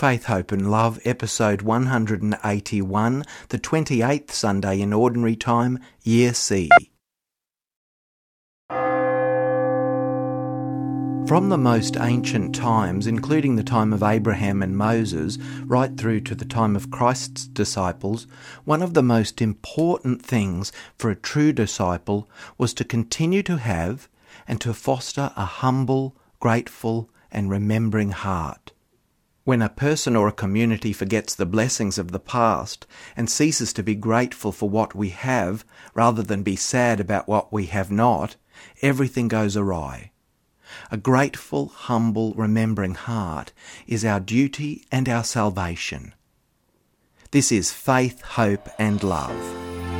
Faith, Hope and Love, episode 181, the 28th Sunday in Ordinary Time, Year C. From the most ancient times, including the time of Abraham and Moses, right through to the time of Christ's disciples, one of the most important things for a true disciple was to continue to have and to foster a humble, grateful, and remembering heart. When a person or a community forgets the blessings of the past and ceases to be grateful for what we have rather than be sad about what we have not, everything goes awry. A grateful, humble, remembering heart is our duty and our salvation. This is faith, hope, and love.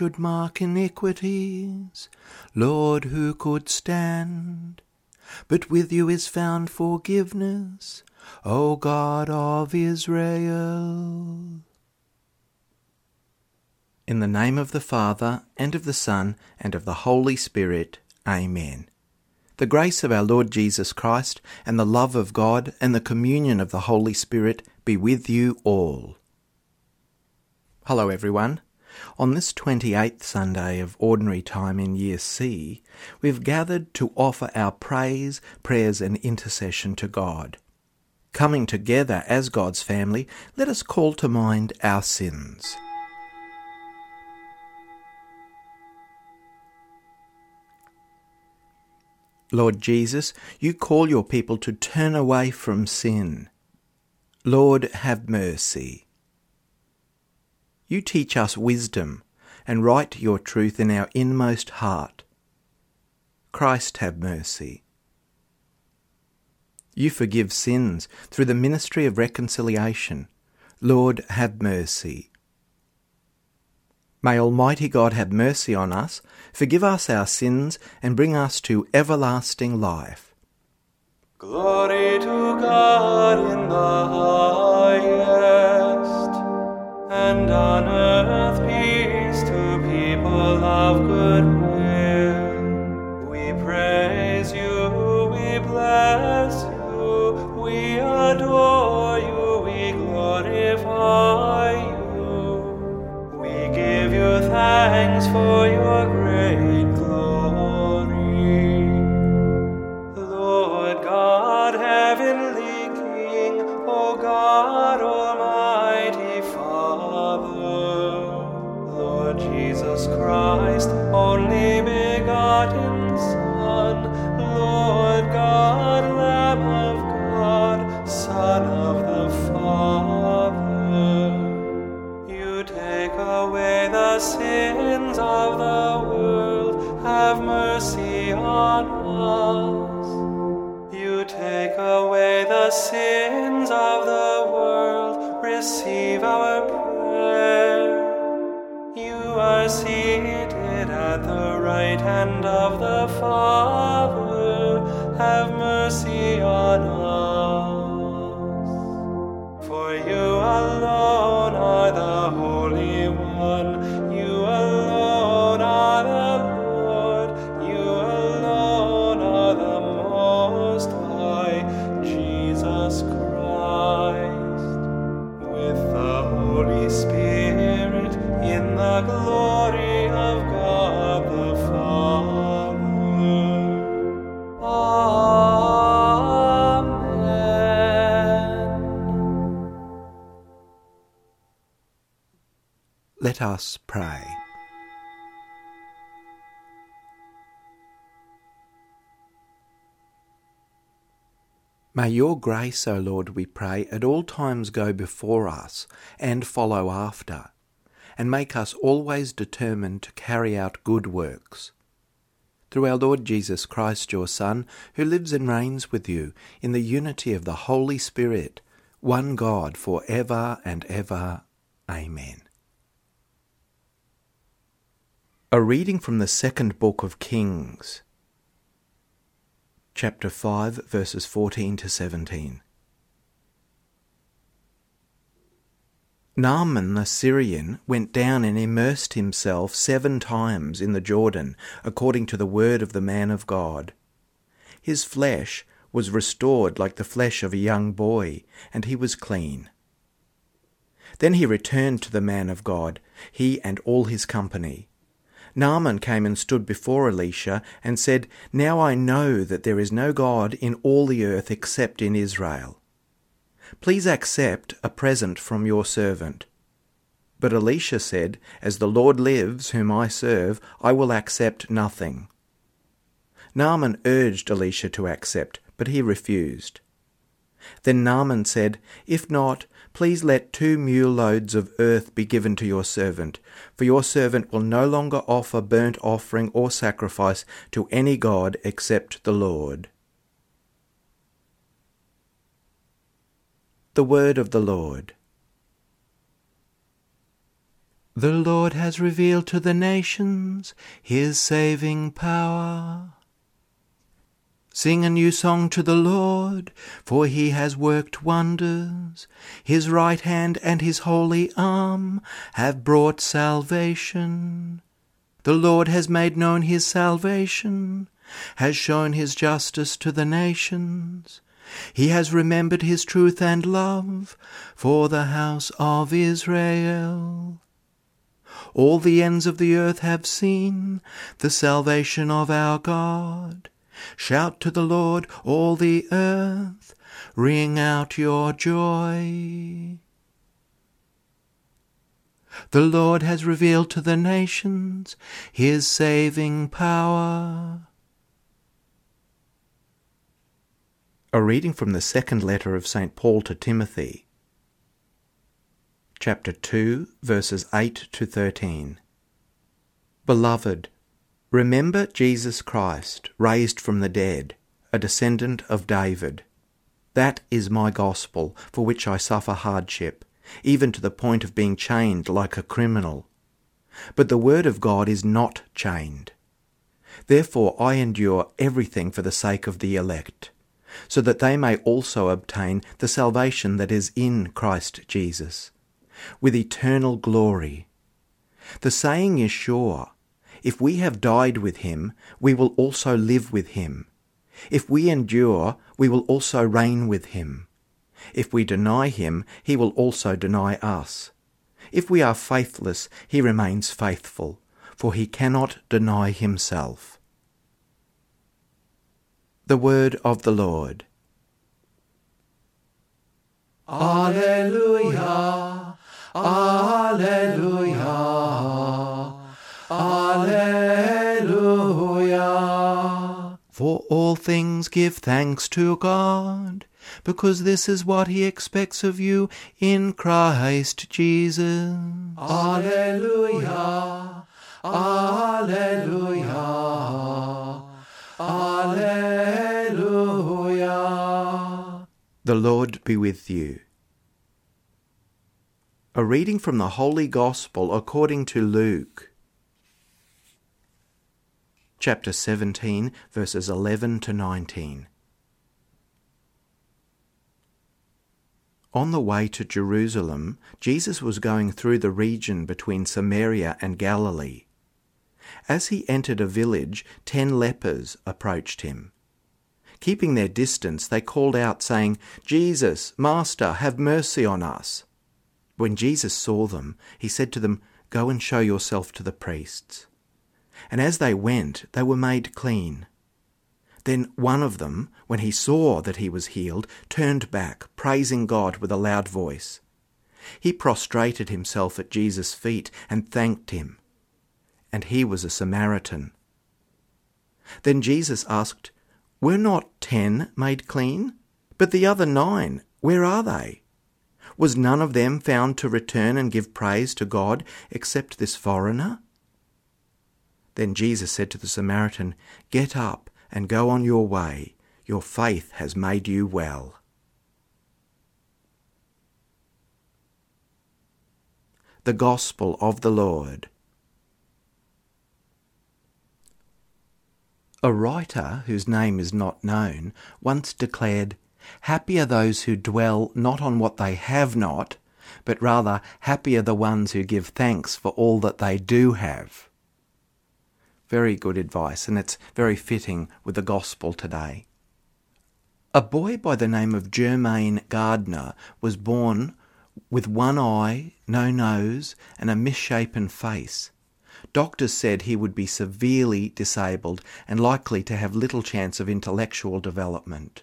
Should mark iniquities, Lord, who could stand? But with you is found forgiveness, O God of Israel. In the name of the Father, and of the Son, and of the Holy Spirit, Amen. The grace of our Lord Jesus Christ, and the love of God, and the communion of the Holy Spirit be with you all. Hello, everyone. On this 28th Sunday of Ordinary Time in Year C, we've gathered to offer our praise, prayers, and intercession to God. Coming together as God's family, let us call to mind our sins. Lord Jesus, you call your people to turn away from sin. Lord, have mercy. You teach us wisdom and write your truth in our inmost heart. Christ, have mercy. You forgive sins through the ministry of reconciliation. Lord, have mercy. May Almighty God have mercy on us, forgive us our sins, and bring us to everlasting life. Glory to God in the highest, and on earth peace to people of good will. We praise you, we bless you, we adore you, we glorify you. We give you thanks for your great Us pray. May your grace, O Lord, we pray, at all times go before us and follow after, and make us always determined to carry out good works. Through our Lord Jesus Christ, your Son, who lives and reigns with you in the unity of the Holy Spirit, one God, for ever and ever. Amen. A reading from the second book of Kings chapter 5, verses 14 to 17. Naaman the Syrian went down and immersed himself seven times in the Jordan, according to the word of the man of God. His flesh was restored like the flesh of a young boy, and he was clean. Then he returned to the man of God, he and all his company. Naaman came and stood before Elisha and said, Now I know that there is no God in all the earth except in Israel. Please accept a present from your servant. But Elisha said, As the Lord lives, whom I serve, I will accept nothing. Naaman urged Elisha to accept, but he refused. Then Naaman said, If not, Please let two mule loads of earth be given to your servant, for your servant will no longer offer burnt offering or sacrifice to any god except the Lord. The Word of the Lord. The Lord has revealed to the nations his saving power. Sing a new song to the Lord, for he has worked wonders. His right hand and his holy arm have brought salvation. The Lord has made known his salvation, has shown his justice to the nations. He has remembered his truth and love for the house of Israel. All the ends of the earth have seen the salvation of our God. Shout to the Lord, all the earth, ring out your joy. The Lord has revealed to the nations his saving power. A reading from the second letter of St. Paul to Timothy, chapter 2, verses 8 to 13. Beloved, Remember Jesus Christ, raised from the dead, a descendant of David. That is my gospel, for which I suffer hardship, even to the point of being chained like a criminal. But the word of God is not chained. Therefore I endure everything for the sake of the elect, so that they may also obtain the salvation that is in Christ Jesus, with eternal glory. The saying is sure if we have died with him, we will also live with him. If we endure, we will also reign with him. If we deny him, he will also deny us. If we are faithless, he remains faithful, for he cannot deny himself. The Word of the Lord. Alleluia, all things give thanks to God, because this is what he expects of you in Christ Jesus. Alleluia. Alleluia. Alleluia. The Lord be with you. A reading from the Holy Gospel according to Luke chapter 17, verses 11 to 19. On the way to Jerusalem, Jesus was going through the region between Samaria and Galilee. As he entered a village, ten lepers approached him. Keeping their distance, they called out, saying, Jesus, Master, have mercy on us. When Jesus saw them, he said to them, Go and show yourself to the priests and as they went, they were made clean. Then one of them, when he saw that he was healed, turned back, praising God with a loud voice. He prostrated himself at Jesus' feet and thanked him. And he was a Samaritan. Then Jesus asked, Were not ten made clean? But the other nine, where are they? Was none of them found to return and give praise to God except this foreigner? Then Jesus said to the Samaritan, Get up and go on your way. Your faith has made you well. The Gospel of the Lord. A writer, whose name is not known, once declared, Happy are those who dwell not on what they have not, but rather happy are the ones who give thanks for all that they do have. Very good advice, and it's very fitting with the gospel today. A boy by the name of Germaine Gardner was born with one eye, no nose, and a misshapen face. Doctors said he would be severely disabled and likely to have little chance of intellectual development.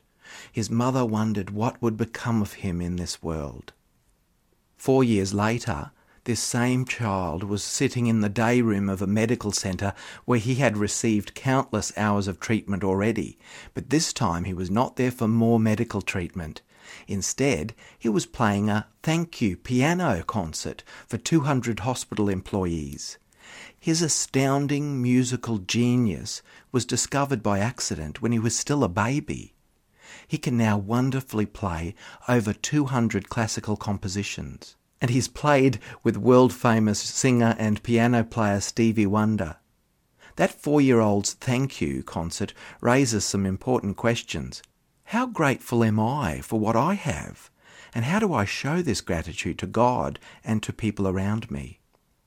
His mother wondered what would become of him in this world. Four years later, this same child was sitting in the day room of a medical centre where he had received countless hours of treatment already, but this time he was not there for more medical treatment. Instead, he was playing a thank you piano concert for 200 hospital employees. His astounding musical genius was discovered by accident when he was still a baby. He can now wonderfully play over 200 classical compositions and he's played with world famous singer and piano player Stevie Wonder. That four year old's thank you concert raises some important questions. How grateful am I for what I have? And how do I show this gratitude to God and to people around me?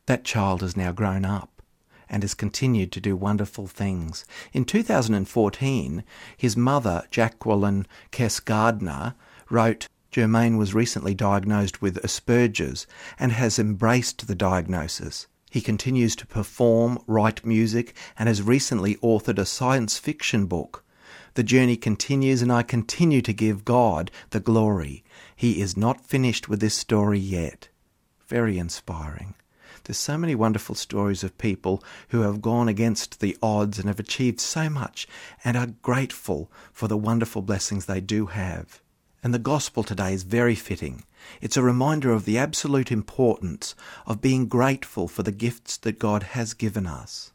That child has now grown up and has continued to do wonderful things. In 2014, his mother, Jacqueline Kess Gardner, wrote Germaine was recently diagnosed with Asperger's and has embraced the diagnosis. He continues to perform, write music, and has recently authored a science fiction book. The journey continues, and I continue to give God the glory. He is not finished with this story yet. Very inspiring. There's so many wonderful stories of people who have gone against the odds and have achieved so much and are grateful for the wonderful blessings they do have. And the gospel today is very fitting. It's a reminder of the absolute importance of being grateful for the gifts that God has given us.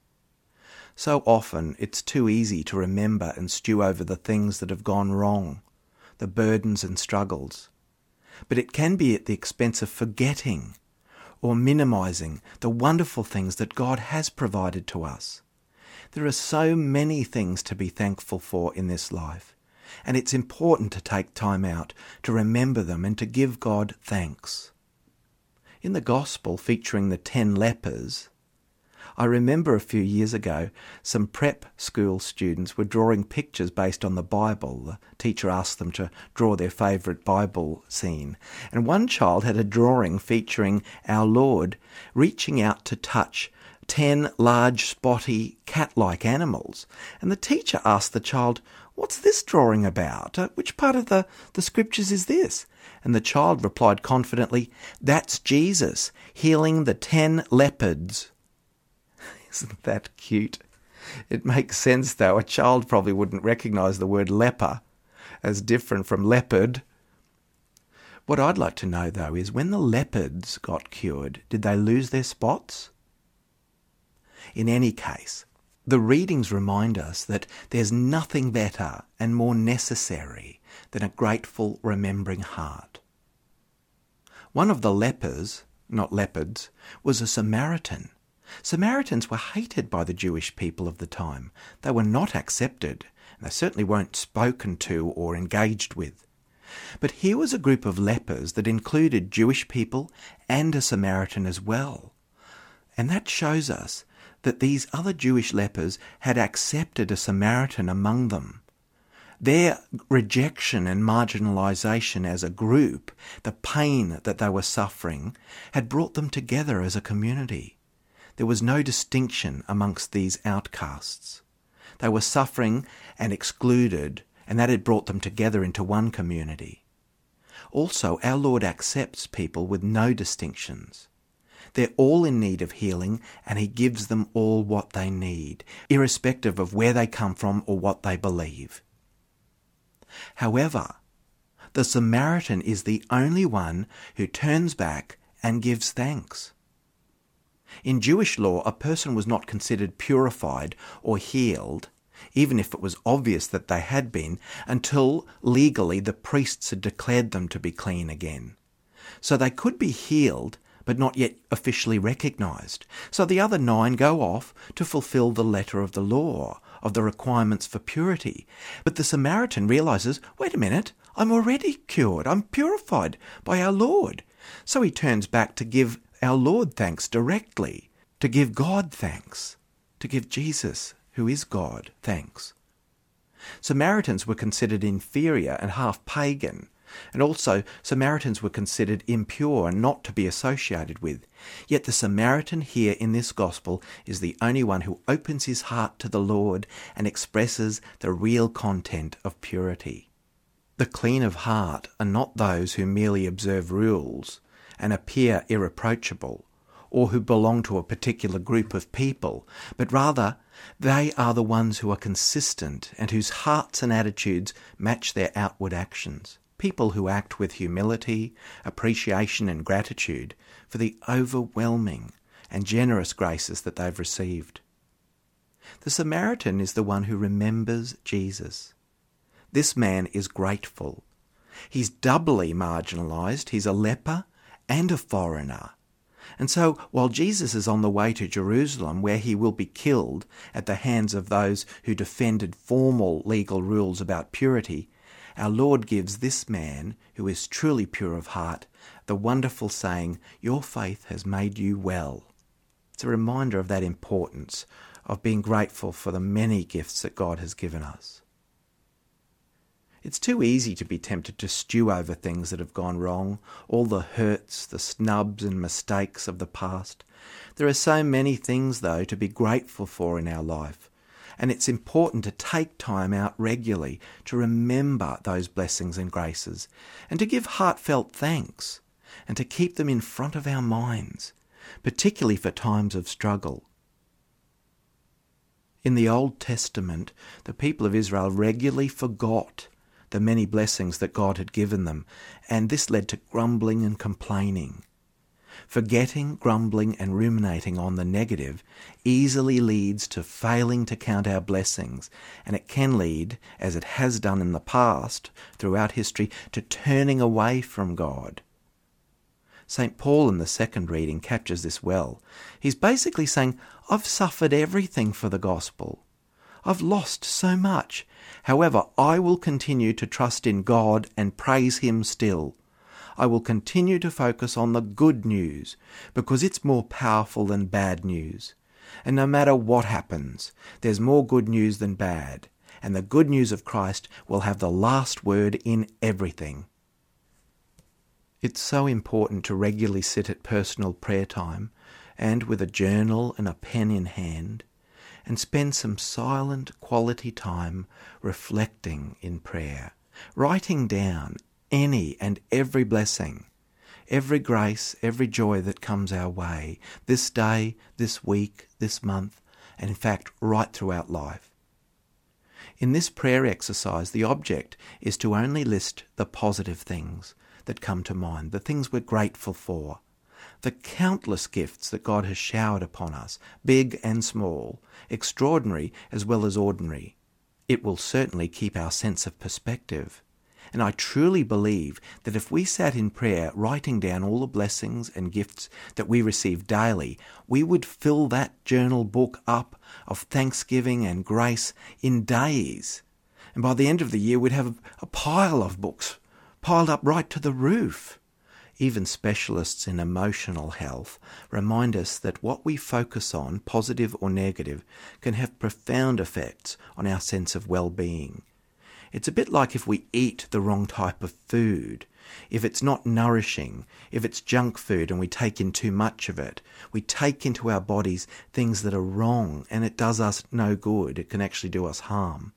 So often it's too easy to remember and stew over the things that have gone wrong, the burdens and struggles. But it can be at the expense of forgetting or minimizing the wonderful things that God has provided to us. There are so many things to be thankful for in this life and it's important to take time out to remember them and to give God thanks. In the Gospel featuring the ten lepers, I remember a few years ago some prep school students were drawing pictures based on the Bible. The teacher asked them to draw their favourite Bible scene. And one child had a drawing featuring our Lord reaching out to touch ten large, spotty, cat like animals. And the teacher asked the child, What's this drawing about? Uh, which part of the, the scriptures is this? And the child replied confidently, That's Jesus healing the ten leopards. Isn't that cute? It makes sense though. A child probably wouldn't recognize the word leper as different from leopard. What I'd like to know though is when the leopards got cured, did they lose their spots? In any case, the readings remind us that there's nothing better and more necessary than a grateful, remembering heart. One of the lepers, not leopards, was a Samaritan. Samaritans were hated by the Jewish people of the time. They were not accepted, and they certainly weren't spoken to or engaged with. But here was a group of lepers that included Jewish people and a Samaritan as well. And that shows us that these other Jewish lepers had accepted a Samaritan among them. Their rejection and marginalization as a group, the pain that they were suffering, had brought them together as a community. There was no distinction amongst these outcasts. They were suffering and excluded, and that had brought them together into one community. Also, our Lord accepts people with no distinctions. They're all in need of healing, and He gives them all what they need, irrespective of where they come from or what they believe. However, the Samaritan is the only one who turns back and gives thanks. In Jewish law, a person was not considered purified or healed, even if it was obvious that they had been, until legally the priests had declared them to be clean again. So they could be healed, but not yet officially recognized. So the other nine go off to fulfill the letter of the law, of the requirements for purity. But the Samaritan realizes wait a minute, I'm already cured, I'm purified by our Lord. So he turns back to give our Lord thanks directly, to give God thanks, to give Jesus, who is God, thanks. Samaritans were considered inferior and half pagan, and also Samaritans were considered impure and not to be associated with. Yet the Samaritan here in this gospel is the only one who opens his heart to the Lord and expresses the real content of purity. The clean of heart are not those who merely observe rules and appear irreproachable, or who belong to a particular group of people, but rather they are the ones who are consistent and whose hearts and attitudes match their outward actions. People who act with humility, appreciation, and gratitude for the overwhelming and generous graces that they've received. The Samaritan is the one who remembers Jesus. This man is grateful. He's doubly marginalized. He's a leper and a foreigner. And so, while Jesus is on the way to Jerusalem, where he will be killed at the hands of those who defended formal legal rules about purity, our Lord gives this man, who is truly pure of heart, the wonderful saying, Your faith has made you well. It's a reminder of that importance of being grateful for the many gifts that God has given us. It's too easy to be tempted to stew over things that have gone wrong, all the hurts, the snubs, and mistakes of the past. There are so many things, though, to be grateful for in our life, and it's important to take time out regularly to remember those blessings and graces, and to give heartfelt thanks, and to keep them in front of our minds, particularly for times of struggle. In the Old Testament, the people of Israel regularly forgot the many blessings that God had given them, and this led to grumbling and complaining. Forgetting, grumbling, and ruminating on the negative easily leads to failing to count our blessings, and it can lead, as it has done in the past throughout history, to turning away from God. St. Paul in the second reading captures this well. He's basically saying, I've suffered everything for the gospel. I've lost so much. However, I will continue to trust in God and praise Him still. I will continue to focus on the good news because it's more powerful than bad news. And no matter what happens, there's more good news than bad. And the good news of Christ will have the last word in everything. It's so important to regularly sit at personal prayer time and with a journal and a pen in hand and spend some silent quality time reflecting in prayer, writing down any and every blessing, every grace, every joy that comes our way, this day, this week, this month, and in fact, right throughout life. In this prayer exercise, the object is to only list the positive things that come to mind, the things we're grateful for, the countless gifts that God has showered upon us, big and small, extraordinary as well as ordinary. It will certainly keep our sense of perspective. And I truly believe that if we sat in prayer writing down all the blessings and gifts that we receive daily, we would fill that journal book up of thanksgiving and grace in days. And by the end of the year, we'd have a pile of books piled up right to the roof. Even specialists in emotional health remind us that what we focus on, positive or negative, can have profound effects on our sense of well being. It's a bit like if we eat the wrong type of food. If it's not nourishing, if it's junk food and we take in too much of it, we take into our bodies things that are wrong and it does us no good. It can actually do us harm.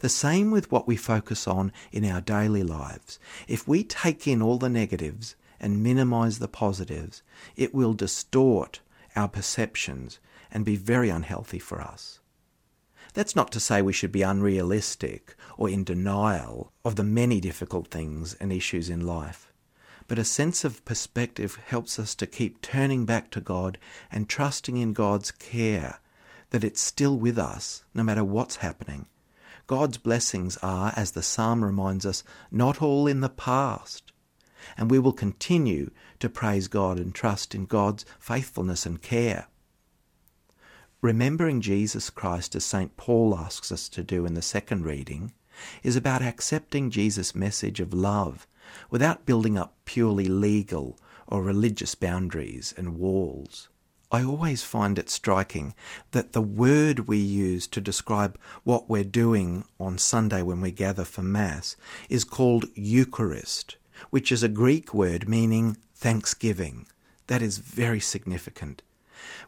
The same with what we focus on in our daily lives. If we take in all the negatives and minimize the positives, it will distort our perceptions and be very unhealthy for us. That's not to say we should be unrealistic or in denial of the many difficult things and issues in life. But a sense of perspective helps us to keep turning back to God and trusting in God's care, that it's still with us no matter what's happening. God's blessings are, as the psalm reminds us, not all in the past. And we will continue to praise God and trust in God's faithfulness and care. Remembering Jesus Christ, as St. Paul asks us to do in the second reading, is about accepting Jesus' message of love without building up purely legal or religious boundaries and walls. I always find it striking that the word we use to describe what we're doing on Sunday when we gather for Mass is called Eucharist, which is a Greek word meaning thanksgiving. That is very significant.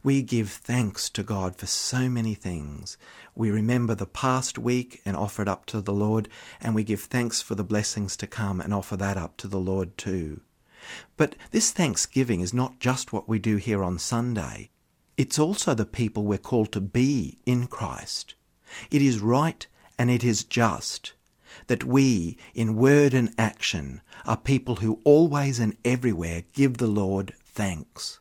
We give thanks to God for so many things. We remember the past week and offer it up to the Lord, and we give thanks for the blessings to come and offer that up to the Lord too. But this thanksgiving is not just what we do here on Sunday. It's also the people we're called to be in Christ. It is right and it is just that we, in word and action, are people who always and everywhere give the Lord thanks.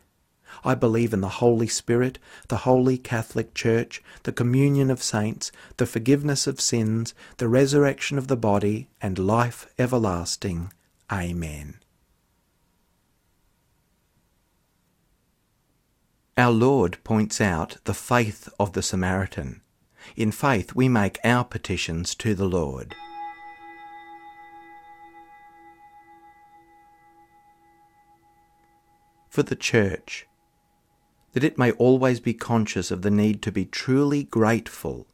I believe in the Holy Spirit, the Holy Catholic Church, the communion of saints, the forgiveness of sins, the resurrection of the body, and life everlasting. Amen. Our Lord points out the faith of the Samaritan. In faith, we make our petitions to the Lord. For the Church, that it may always be conscious of the need to be truly grateful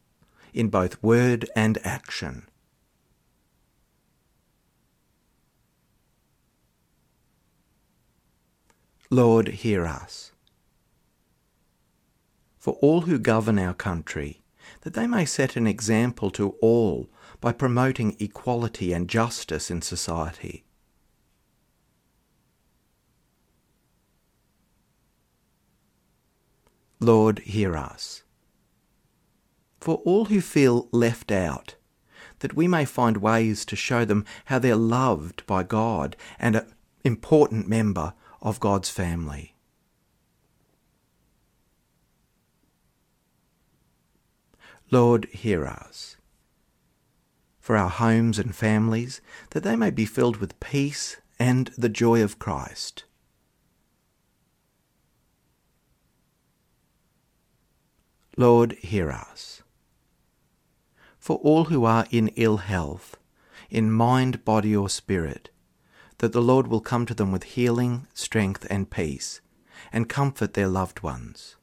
in both word and action. Lord, hear us. For all who govern our country, that they may set an example to all by promoting equality and justice in society Lord, hear us. For all who feel left out, that we may find ways to show them how they're loved by God and an important member of God's family. Lord, hear us. For our homes and families, that they may be filled with peace and the joy of Christ. Lord, hear us. For all who are in ill health, in mind, body, or spirit, that the Lord will come to them with healing, strength, and peace, and comfort their loved ones.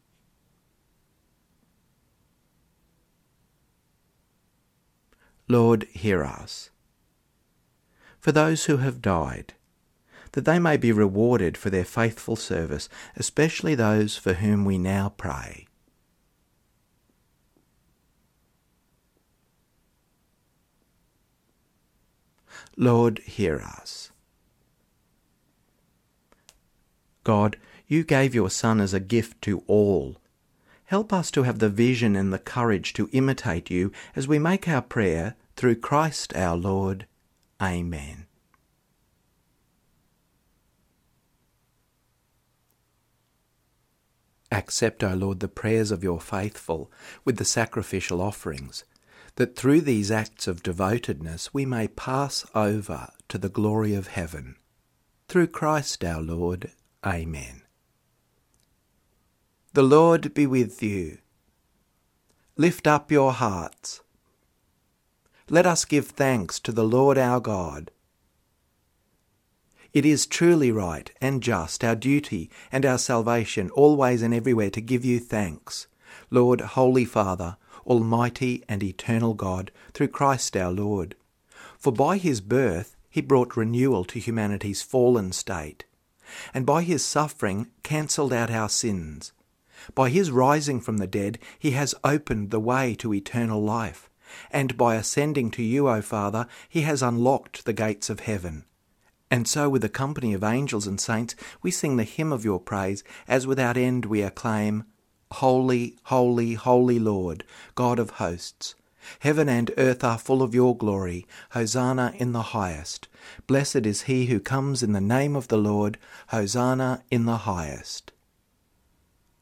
Lord, hear us. For those who have died, that they may be rewarded for their faithful service, especially those for whom we now pray. Lord, hear us. God, you gave your Son as a gift to all. Help us to have the vision and the courage to imitate you as we make our prayer through Christ our Lord. Amen. Accept, O Lord, the prayers of your faithful with the sacrificial offerings that through these acts of devotedness we may pass over to the glory of heaven. Through Christ our Lord. Amen. The Lord be with you. Lift up your hearts. Let us give thanks to the Lord our God. It is truly right and just, our duty and our salvation, always and everywhere to give you thanks. Lord, Holy Father, Almighty and eternal God, through Christ our Lord. For by his birth he brought renewal to humanity's fallen state, and by his suffering cancelled out our sins. By his rising from the dead, he has opened the way to eternal life, and by ascending to you, O Father, he has unlocked the gates of heaven. And so, with a company of angels and saints, we sing the hymn of your praise, as without end we acclaim, Holy, holy, holy Lord, God of hosts. Heaven and earth are full of your glory. Hosanna in the highest. Blessed is he who comes in the name of the Lord. Hosanna in the highest.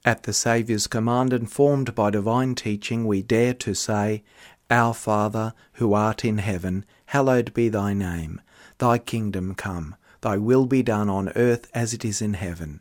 At the Saviour's command, informed by divine teaching, we dare to say, Our Father, who art in heaven, hallowed be thy name. Thy kingdom come, thy will be done on earth as it is in heaven.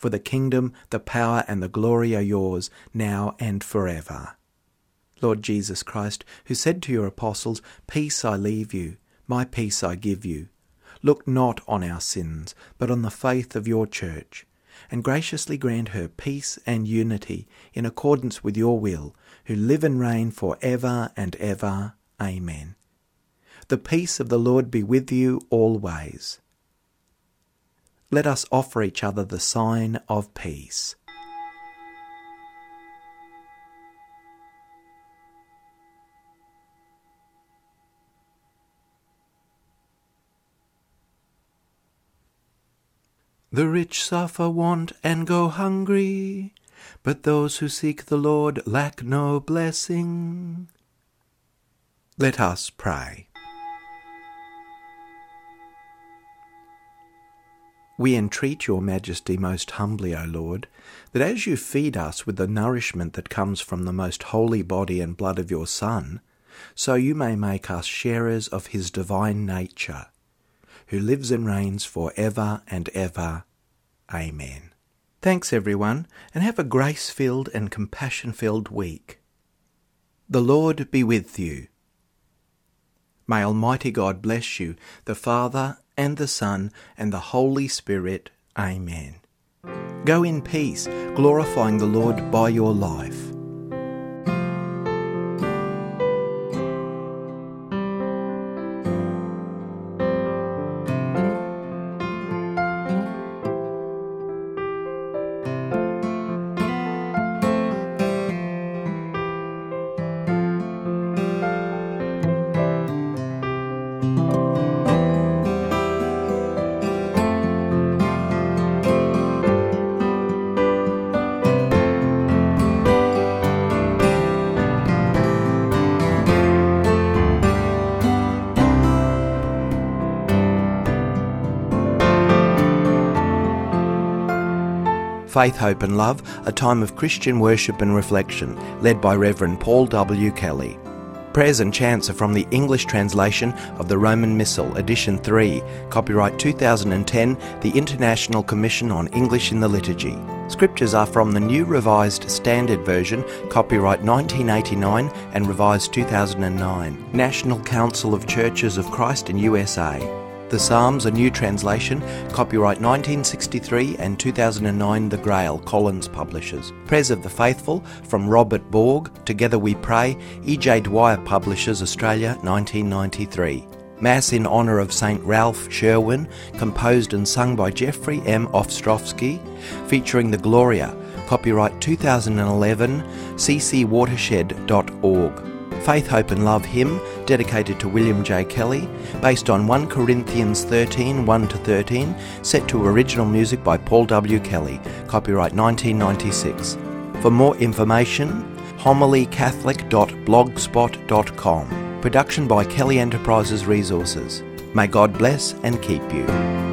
For the kingdom, the power, and the glory are yours, now and forever. Lord Jesus Christ, who said to your apostles, Peace I leave you, my peace I give you, look not on our sins, but on the faith of your church, and graciously grant her peace and unity in accordance with your will, who live and reign for ever and ever. Amen. The peace of the Lord be with you always. Let us offer each other the sign of peace. The rich suffer want and go hungry, but those who seek the Lord lack no blessing. Let us pray. We entreat your majesty most humbly, O Lord, that as you feed us with the nourishment that comes from the most holy body and blood of your Son, so you may make us sharers of his divine nature, who lives and reigns for ever and ever. Amen. Thanks, everyone, and have a grace filled and compassion filled week. The Lord be with you. May Almighty God bless you, the Father, and the Son, and the Holy Spirit. Amen. Go in peace, glorifying the Lord by your life. Faith, Hope and Love, a time of Christian worship and reflection, led by Reverend Paul W. Kelly. Prayers and chants are from the English translation of the Roman Missal, Edition 3, copyright 2010, the International Commission on English in the Liturgy. Scriptures are from the New Revised Standard Version, copyright 1989 and revised 2009, National Council of Churches of Christ in USA. The Psalms, a new translation, copyright 1963 and 2009 The Grail, Collins Publishers. Prayers of the Faithful from Robert Borg, Together We Pray, E.J. Dwyer Publishers, Australia, 1993. Mass in honour of St. Ralph Sherwin, composed and sung by Jeffrey M. Ostrowski, featuring the Gloria, copyright 2011, ccwatershed.org. Faith, Hope and Love hymn dedicated to William J. Kelly, based on 1 Corinthians 13 1 13, set to original music by Paul W. Kelly, copyright 1996. For more information, homilycatholic.blogspot.com. Production by Kelly Enterprises Resources. May God bless and keep you.